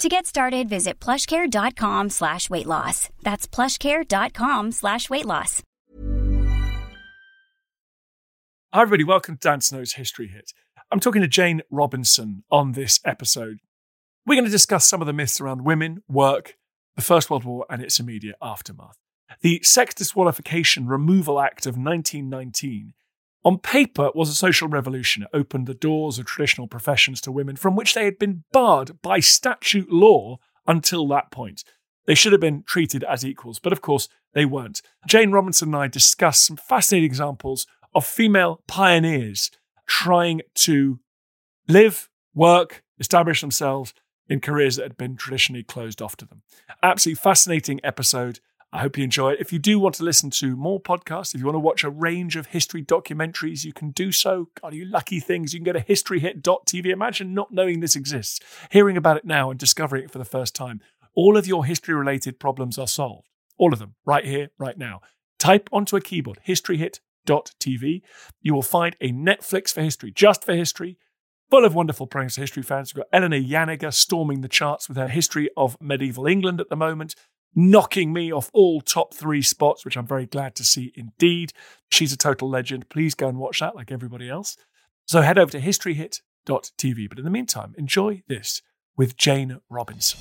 To get started, visit plushcare.com slash weight loss. That's plushcare.com slash weight loss. Hi, everybody. Welcome to Dan Snow's History Hit. I'm talking to Jane Robinson on this episode. We're going to discuss some of the myths around women, work, the First World War, and its immediate aftermath. The Sex Disqualification Removal Act of 1919, on paper, was a social revolution. It opened the doors of traditional professions to women from which they had been barred by statute law until that point. They should have been treated as equals, but of course, they weren't. Jane Robinson and I discussed some fascinating examples of female pioneers trying to live, work, establish themselves in careers that had been traditionally closed off to them. Absolutely fascinating episode. I hope you enjoy it. If you do want to listen to more podcasts, if you want to watch a range of history documentaries, you can do so. God, you lucky things. You can go to historyhit.tv. Imagine not knowing this exists, hearing about it now and discovering it for the first time. All of your history related problems are solved. All of them, right here, right now. Type onto a keyboard historyhit.tv. You will find a Netflix for history, just for history full of wonderful programs for history fans. We've got Eleanor Janega storming the charts with her history of medieval England at the moment, knocking me off all top three spots, which I'm very glad to see indeed. She's a total legend. Please go and watch that like everybody else. So head over to historyhit.tv. But in the meantime, enjoy this with Jane Robinson.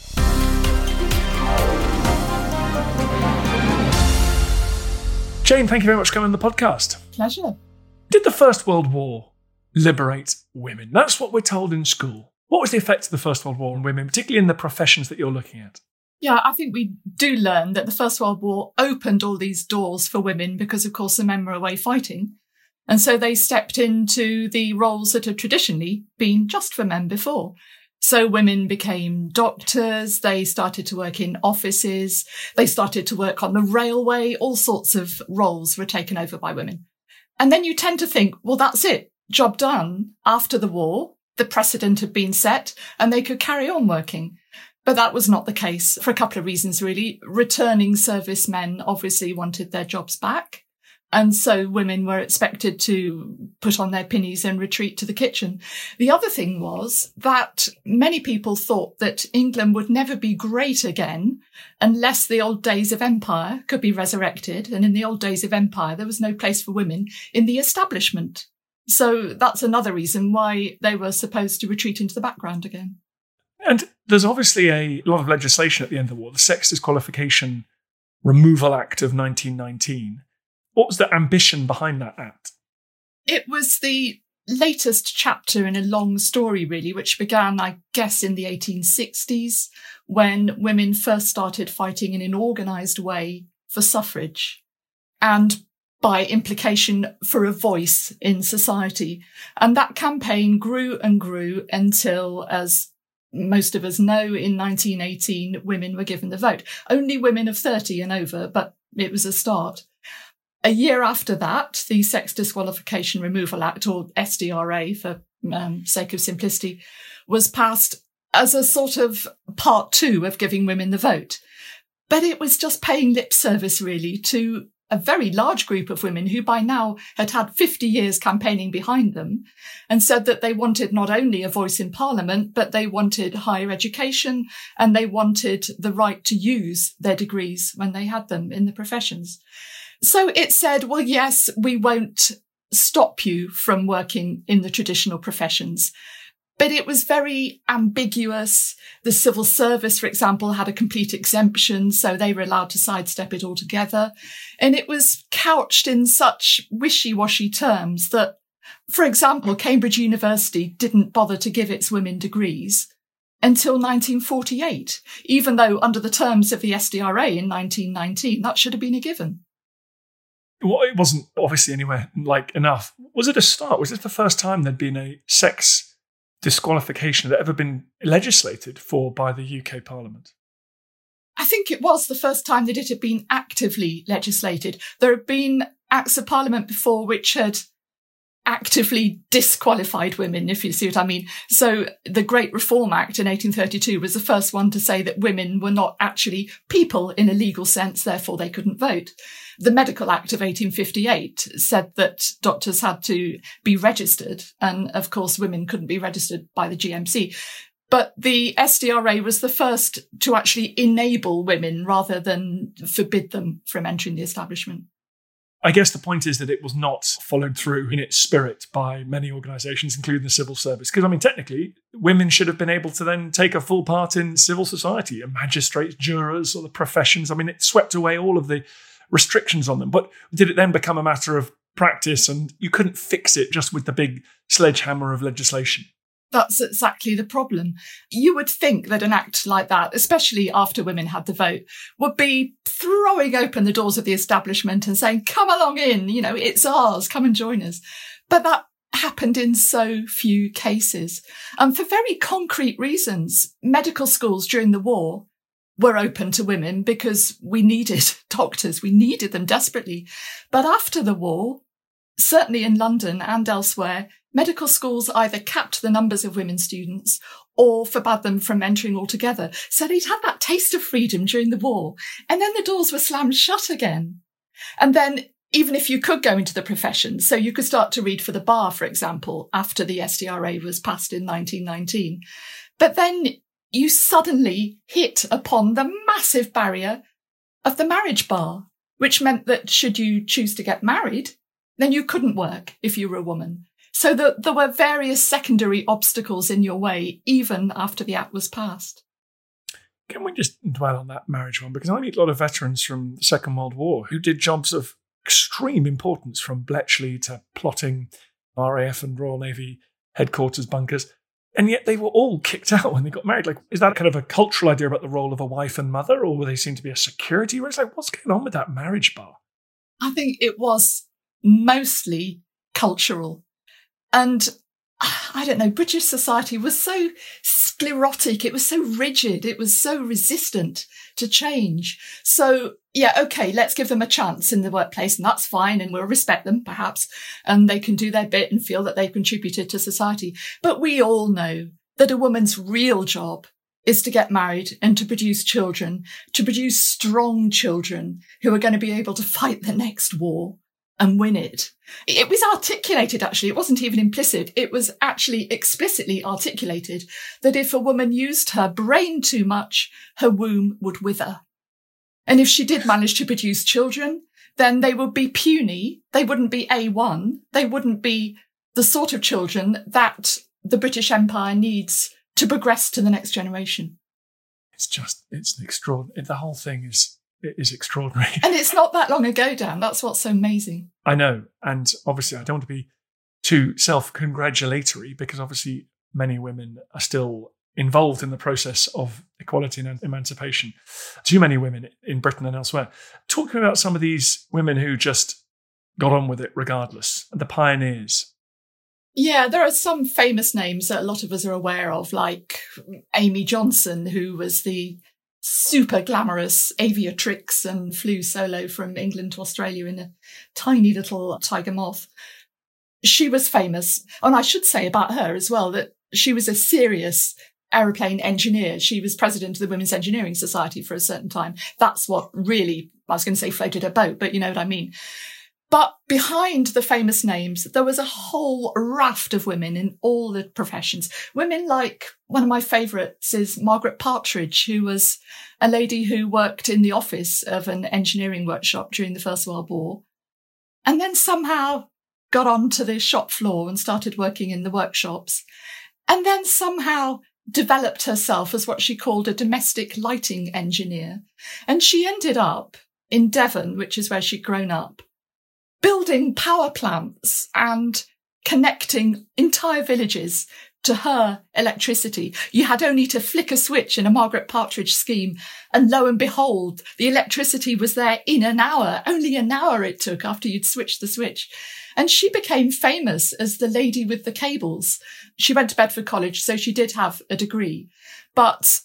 Jane, thank you very much for coming on the podcast. Pleasure. Did the First World War liberate women. That's what we're told in school. What was the effect of the First World War on women, particularly in the professions that you're looking at? Yeah, I think we do learn that the First World War opened all these doors for women because, of course, the men were away fighting. And so they stepped into the roles that had traditionally been just for men before. So women became doctors. They started to work in offices. They started to work on the railway. All sorts of roles were taken over by women. And then you tend to think, well, that's it job done after the war. The precedent had been set and they could carry on working. But that was not the case for a couple of reasons, really. Returning servicemen obviously wanted their jobs back. And so women were expected to put on their pinnies and retreat to the kitchen. The other thing was that many people thought that England would never be great again unless the old days of empire could be resurrected. And in the old days of empire, there was no place for women in the establishment. So that's another reason why they were supposed to retreat into the background again. And there's obviously a lot of legislation at the end of the war, the Sex Disqualification Removal Act of 1919. What was the ambition behind that act? It was the latest chapter in a long story, really, which began, I guess, in the 1860s when women first started fighting in an organised way for suffrage. And by implication for a voice in society. And that campaign grew and grew until, as most of us know, in 1918, women were given the vote. Only women of 30 and over, but it was a start. A year after that, the Sex Disqualification Removal Act, or SDRA for um, sake of simplicity, was passed as a sort of part two of giving women the vote. But it was just paying lip service, really, to a very large group of women who by now had had 50 years campaigning behind them and said that they wanted not only a voice in parliament, but they wanted higher education and they wanted the right to use their degrees when they had them in the professions. So it said, well, yes, we won't stop you from working in the traditional professions, but it was very ambiguous. The civil service, for example, had a complete exemption, so they were allowed to sidestep it altogether. And it was couched in such wishy-washy terms that, for example, Cambridge University didn't bother to give its women degrees until 1948, even though under the terms of the SDRA in 1919, that should have been a given. Well, it wasn't obviously anywhere like enough. Was it a start? Was this the first time there'd been a sex disqualification had ever been legislated for by the UK Parliament? I think it was the first time that it had been actively legislated. There had been acts of parliament before which had actively disqualified women, if you see what I mean. So the Great Reform Act in 1832 was the first one to say that women were not actually people in a legal sense, therefore they couldn't vote. The Medical Act of 1858 said that doctors had to be registered. And of course, women couldn't be registered by the GMC. But the SDRA was the first to actually enable women rather than forbid them from entering the establishment. I guess the point is that it was not followed through in its spirit by many organisations, including the civil service. Because, I mean, technically, women should have been able to then take a full part in civil society, magistrates, jurors, or the professions. I mean, it swept away all of the restrictions on them. But did it then become a matter of practice and you couldn't fix it just with the big sledgehammer of legislation? That's exactly the problem. You would think that an act like that, especially after women had the vote, would be throwing open the doors of the establishment and saying, come along in, you know, it's ours, come and join us. But that happened in so few cases. And for very concrete reasons, medical schools during the war were open to women because we needed doctors. We needed them desperately. But after the war, certainly in London and elsewhere, medical schools either capped the numbers of women students or forbade them from entering altogether. So they'd had that taste of freedom during the war. And then the doors were slammed shut again. And then even if you could go into the profession, so you could start to read for the bar, for example, after the SDRA was passed in 1919. But then you suddenly hit upon the massive barrier of the marriage bar, which meant that should you choose to get married, then you couldn't work if you were a woman. So the, there were various secondary obstacles in your way, even after the Act was passed. Can we just dwell on that marriage one? Because I meet a lot of veterans from the Second World War who did jobs of extreme importance from Bletchley to plotting RAF and Royal Navy headquarters bunkers. And yet they were all kicked out when they got married. Like, is that kind of a cultural idea about the role of a wife and mother, or were they seen to be a security risk? Like, what's going on with that marriage bar? I think it was mostly cultural. And ah, I don't know, British society was so sclerotic. It was so rigid. It was so resistant to change. So yeah, okay, let's give them a chance in the workplace and that's fine. And we'll respect them perhaps. And they can do their bit and feel that they've contributed to society. But we all know that a woman's real job is to get married and to produce children, to produce strong children who are going to be able to fight the next war and win it. It was articulated, actually. It wasn't even implicit. It was actually explicitly articulated that if a woman used her brain too much, her womb would wither. And if she did manage to produce children, then they would be puny. They wouldn't be A1. They wouldn't be the sort of children that the British Empire needs to progress to the next generation. It's just, it's an extraordinary, the whole thing is it is extraordinary. And it's not that long ago, Dan. That's what's so amazing. I know. And obviously, I don't want to be too self congratulatory because obviously, many women are still involved in the process of equality and emancipation. Too many women in Britain and elsewhere. Talking about some of these women who just got on with it regardless, the pioneers. Yeah, there are some famous names that a lot of us are aware of, like Amy Johnson, who was the super glamorous aviatrix and flew solo from England to Australia in a tiny little tiger moth. She was famous. And I should say about her as well that she was a serious aeroplane engineer. She was president of the Women's Engineering Society for a certain time. That's what really, I was going to say floated her boat, but you know what I mean. But behind the famous names, there was a whole raft of women in all the professions. Women like one of my favourites is Margaret Partridge, who was a lady who worked in the office of an engineering workshop during the First World War. And then somehow got onto the shop floor and started working in the workshops. and then somehow developed herself as what she called a domestic lighting engineer. And she ended up in Devon, which is where she'd grown up, building power plants and connecting entire villages to her electricity. You had only to flick a switch in a Margaret Partridge scheme, and lo and behold, the electricity was there in an hour. Only an hour it took after you'd switched the switch. And she became famous as the lady with the cables. She went to Bedford College, so she did have a degree, but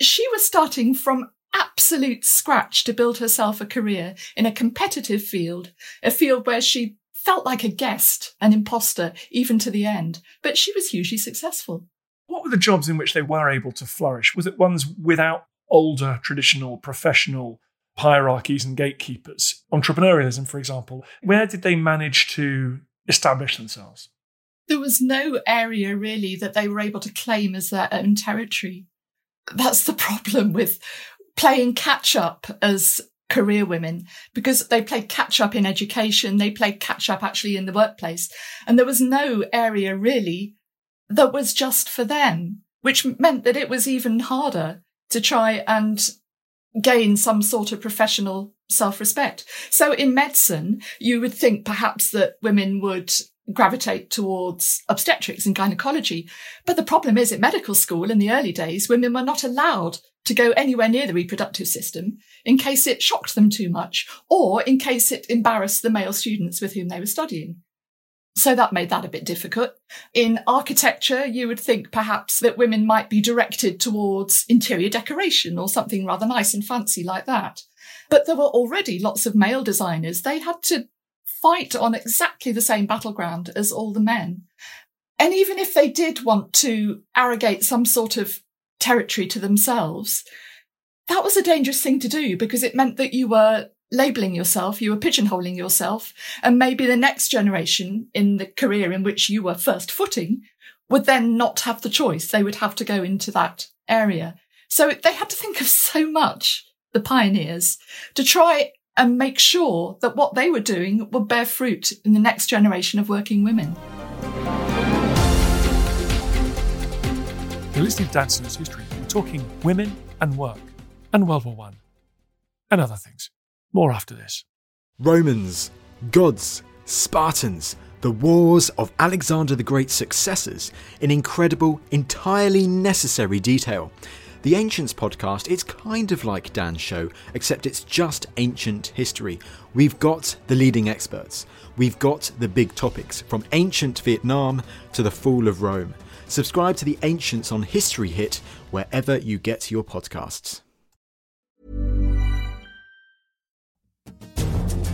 she was starting from absolute scratch to build herself a career in a competitive field, a field where she felt like a guest, an imposter, even to the end. But she was hugely successful. What were the jobs in which they were able to flourish? Was it ones without older, traditional, professional hierarchies and gatekeepers? Entrepreneurialism, for example. Where did they manage to establish themselves? There was no area really that they were able to claim as their own territory. That's the problem with playing catch up as career women because they played catch up in education. They played catch up actually in the workplace. And there was no area really that was just for them, which meant that it was even harder to try and gain some sort of professional self-respect. So in medicine, you would think perhaps that women would gravitate towards obstetrics and gynecology. But the problem is at medical school in the early days, women were not allowed to go anywhere near the reproductive system in case it shocked them too much or in case it embarrassed the male students with whom they were studying. So that made that a bit difficult. In architecture, you would think perhaps that women might be directed towards interior decoration or something rather nice and fancy like that. But there were already lots of male designers. They had to fight on exactly the same battleground as all the men. And even if they did want to arrogate some sort of territory to themselves, that was a dangerous thing to do because it meant that you were labeling yourself, you were pigeonholing yourself, and maybe the next generation in the career in which you were first footing would then not have the choice. They would have to go into that area. So they had to think of so much, the pioneers, to try and make sure that what they were doing would bear fruit in the next generation of working women. You're listening to Dan History. We're talking women and work and World War One and other things. More after this. Romans, gods, Spartans, the wars of Alexander the Great's successors in incredible, entirely necessary detail. The Ancients podcast, it's kind of like Dan's show, except it's just ancient history. We've got the leading experts. We've got the big topics, from ancient Vietnam to the fall of Rome. Subscribe to The Ancients on History Hit wherever you get your podcasts.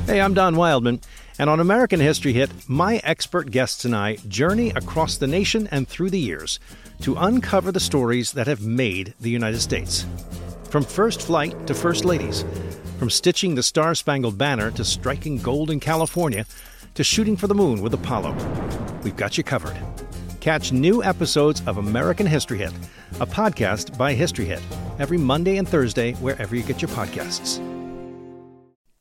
Hey, I'm Don Wildman, and on American History Hit, my expert guests and I journey across the nation and through the years to uncover the stories that have made the United States. From first flight to first ladies, from stitching the Star Spangled Banner to striking gold in California to shooting for the moon with Apollo. We've got you covered. Catch new episodes of American History Hit, a podcast by History Hit, every Monday and Thursday wherever you get your podcasts.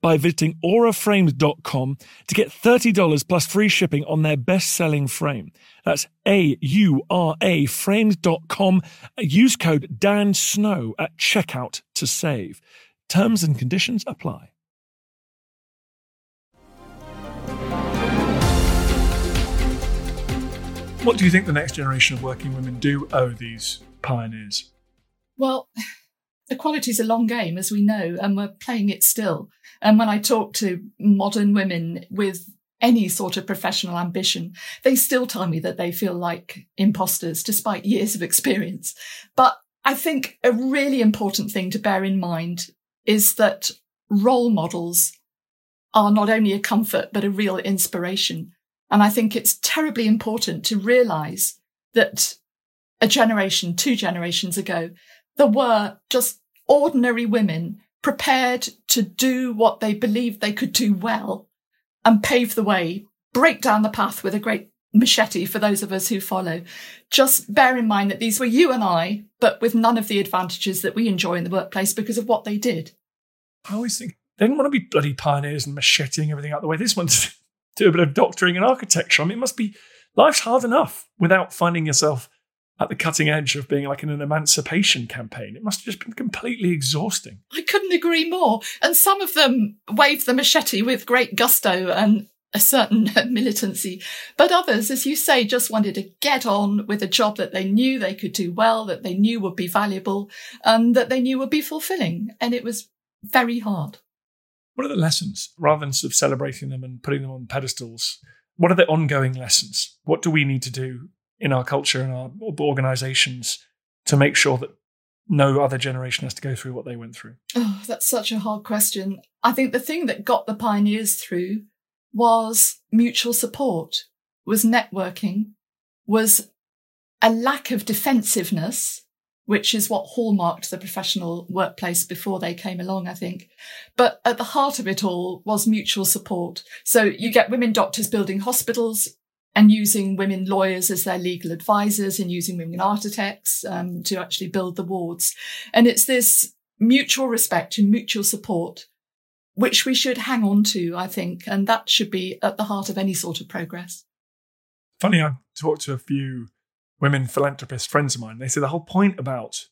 by visiting auraframes.com to get $30 plus free shipping on their best selling frame. That's A U R A frames.com. Use code Dan Snow at checkout to save. Terms and conditions apply. What do you think the next generation of working women do owe these pioneers? Well, equality is a long game, as we know, and we're playing it still. And when I talk to modern women with any sort of professional ambition, they still tell me that they feel like imposters despite years of experience. But I think a really important thing to bear in mind is that role models are not only a comfort, but a real inspiration. And I think it's terribly important to realize that a generation, two generations ago, there were just ordinary women prepared to do what they believed they could do well and pave the way, break down the path with a great machete for those of us who follow. Just bear in mind that these were you and I, but with none of the advantages that we enjoy in the workplace because of what they did. I always think they didn't want to be bloody pioneers and macheting everything out the way. This one's do a bit of doctoring and architecture. I mean, it must be life's hard enough without finding yourself at the cutting edge of being like in an emancipation campaign. It must have just been completely exhausting. I couldn't agree more. And some of them waved the machete with great gusto and a certain militancy. But others, as you say, just wanted to get on with a job that they knew they could do well, that they knew would be valuable, and that they knew would be fulfilling. And it was very hard. What are the lessons, rather than sort of celebrating them and putting them on pedestals? What are the ongoing lessons? What do we need to do in our culture and our organizations to make sure that no other generation has to go through what they went through? Oh, that's such a hard question. I think the thing that got the pioneers through was mutual support, was networking, was a lack of defensiveness, which is what hallmarked the professional workplace before they came along, I think. But at the heart of it all was mutual support. So you get women doctors building hospitals, and using women lawyers as their legal advisors and using women architects um, to actually build the wards. And it's this mutual respect and mutual support which we should hang on to, I think, and that should be at the heart of any sort of progress. Funny, I talked to a few women philanthropist friends of mine. They say the whole point about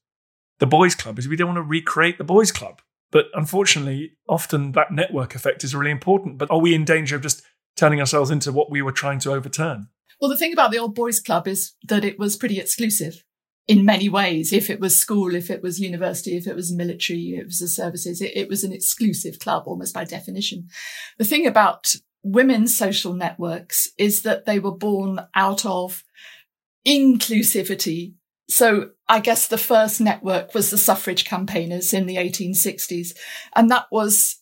the boys' club is we don't want to recreate the boys' club. But unfortunately, often that network effect is really important. But are we in danger of just turning ourselves into what we were trying to overturn. Well, the thing about the old boys club is that it was pretty exclusive in many ways. If it was school, if it was university, if it was military, if it was the services, it, it was an exclusive club almost by definition. The thing about women's social networks is that they were born out of inclusivity. So I guess the first network was the suffrage campaigners in the 1860s. And that was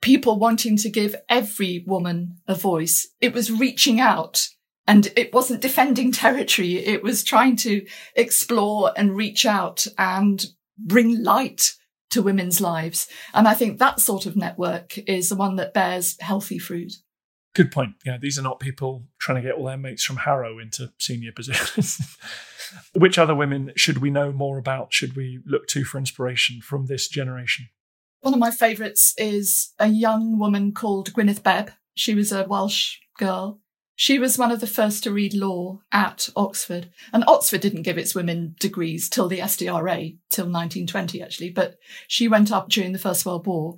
people wanting to give every woman a voice. It was reaching out and it wasn't defending territory. It was trying to explore and reach out and bring light to women's lives. And I think that sort of network is the one that bears healthy fruit. Good point. Yeah, these are not people trying to get all their mates from Harrow into senior positions. Which other women should we know more about? Should we look to for inspiration from this generation? One of my favourites is a young woman called Gwyneth Bebb. She was a Welsh girl. She was one of the first to read law at Oxford. And Oxford didn't give its women degrees till the SDRA, till 1920 actually, but she went up during the First World War.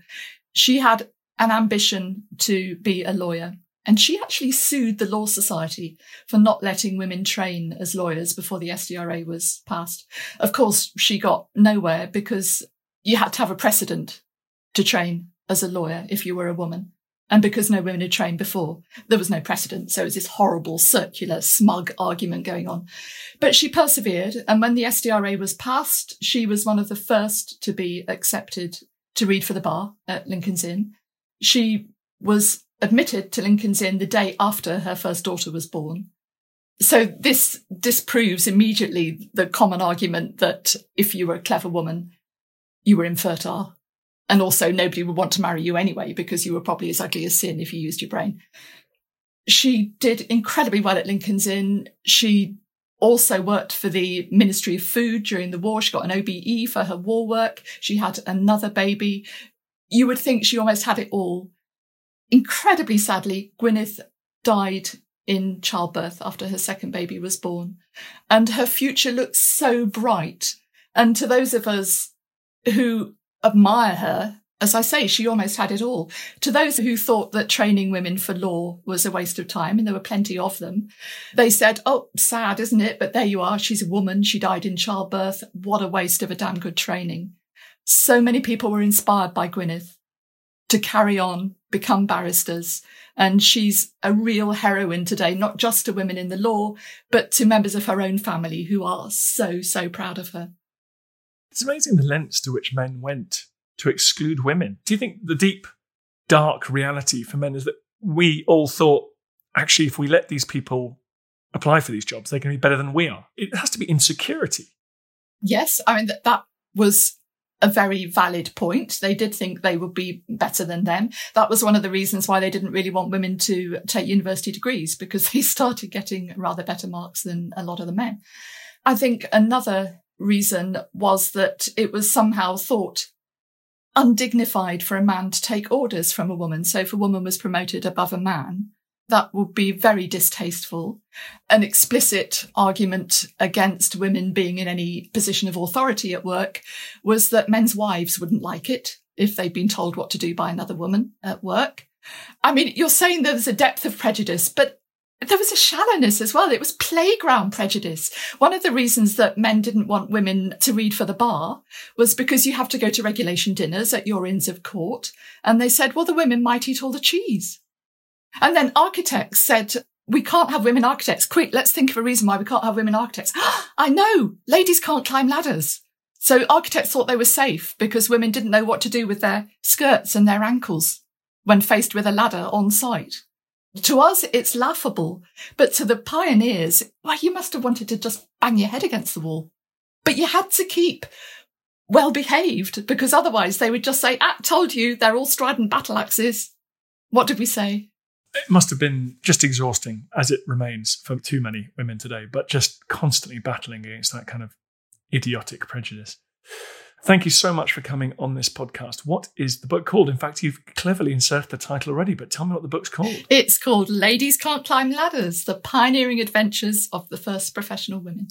She had an ambition to be a lawyer. And she actually sued the Law Society for not letting women train as lawyers before the SDRA was passed. Of course, she got nowhere because you had to have a precedent to train as a lawyer if you were a woman. And because no women had trained before, there was no precedent. So it was this horrible, circular, smug argument going on. But she persevered. And when the SDRA was passed, she was one of the first to be accepted to read for the bar at Lincoln's Inn. She was admitted to Lincoln's Inn the day after her first daughter was born. So this disproves immediately the common argument that if you were a clever woman, you were infertile. And also, nobody would want to marry you anyway because you were probably as ugly as sin if you used your brain. She did incredibly well at Lincoln's Inn. She also worked for the Ministry of Food during the war. She got an OBE for her war work. She had another baby. You would think she almost had it all. Incredibly sadly, Gwyneth died in childbirth after her second baby was born. And her future looked so bright. And to those of us who admire her. As I say, she almost had it all. To those who thought that training women for law was a waste of time, and there were plenty of them, they said, Oh, sad, isn't it? But there you are. She's a woman. She died in childbirth. What a waste of a damn good training. So many people were inspired by Gwyneth to carry on, become barristers. And she's a real heroine today, not just to women in the law, but to members of her own family who are so, so proud of her. It's amazing the lengths to which men went to exclude women. Do you think the deep, dark reality for men is that we all thought, actually, if we let these people apply for these jobs, they're going to be better than we are? It has to be insecurity. Yes. I mean, that, that was a very valid point. They did think they would be better than them. That was one of the reasons why they didn't really want women to take university degrees because they started getting rather better marks than a lot of the men. I think another reason was that it was somehow thought undignified for a man to take orders from a woman. So if a woman was promoted above a man, that would be very distasteful. An explicit argument against women being in any position of authority at work was that men's wives wouldn't like it if they'd been told what to do by another woman at work. I mean, you're saying there's a depth of prejudice, but there was a shallowness as well. It was playground prejudice. One of the reasons that men didn't want women to read for the bar was because you have to go to regulation dinners at your inns of court. And they said, well, the women might eat all the cheese. And then architects said, we can't have women architects. Quick, let's think of a reason why we can't have women architects. I know ladies can't climb ladders. So architects thought they were safe because women didn't know what to do with their skirts and their ankles when faced with a ladder on site. To us, it's laughable, but to the pioneers, well, you must have wanted to just bang your head against the wall. But you had to keep well behaved because otherwise they would just say, ah, told you, they're all strident battle axes. What did we say? It must have been just exhausting, as it remains for too many women today, but just constantly battling against that kind of idiotic prejudice. Thank you so much for coming on this podcast. What is the book called? In fact, you've cleverly inserted the title already, but tell me what the book's called. It's called Ladies Can't Climb Ladders The Pioneering Adventures of the First Professional Women.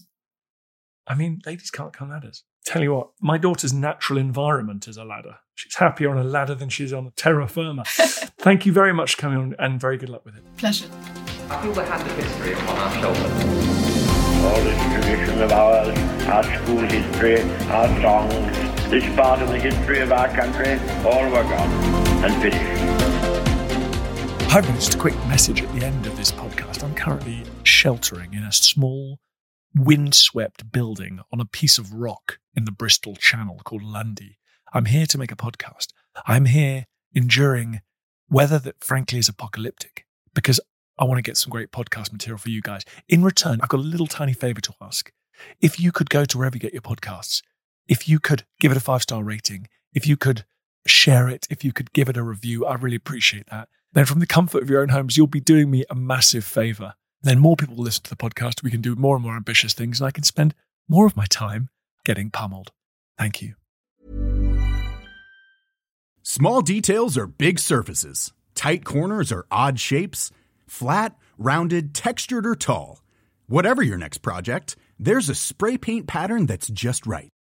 I mean, ladies can't climb ladders. Tell you what, my daughter's natural environment is a ladder. She's happier on a ladder than she's on a terra firma. Thank you very much for coming on and very good luck with it. Pleasure. I feel the hand of history upon our shoulders all this tradition of ours, our school history, our songs, this part of the history of our country, all were gone and finished. I've just a quick message at the end of this podcast. I'm currently sheltering in a small, windswept building on a piece of rock in the Bristol Channel called Lundy. I'm here to make a podcast. I'm here enduring weather that frankly is apocalyptic because I want to get some great podcast material for you guys. In return, I've got a little tiny favor to ask. If you could go to wherever you get your podcasts, if you could give it a five star rating, if you could share it, if you could give it a review, I really appreciate that. Then, from the comfort of your own homes, you'll be doing me a massive favor. Then, more people will listen to the podcast. We can do more and more ambitious things, and I can spend more of my time getting pummeled. Thank you. Small details are big surfaces, tight corners are odd shapes. Flat, rounded, textured, or tall. Whatever your next project, there's a spray paint pattern that's just right.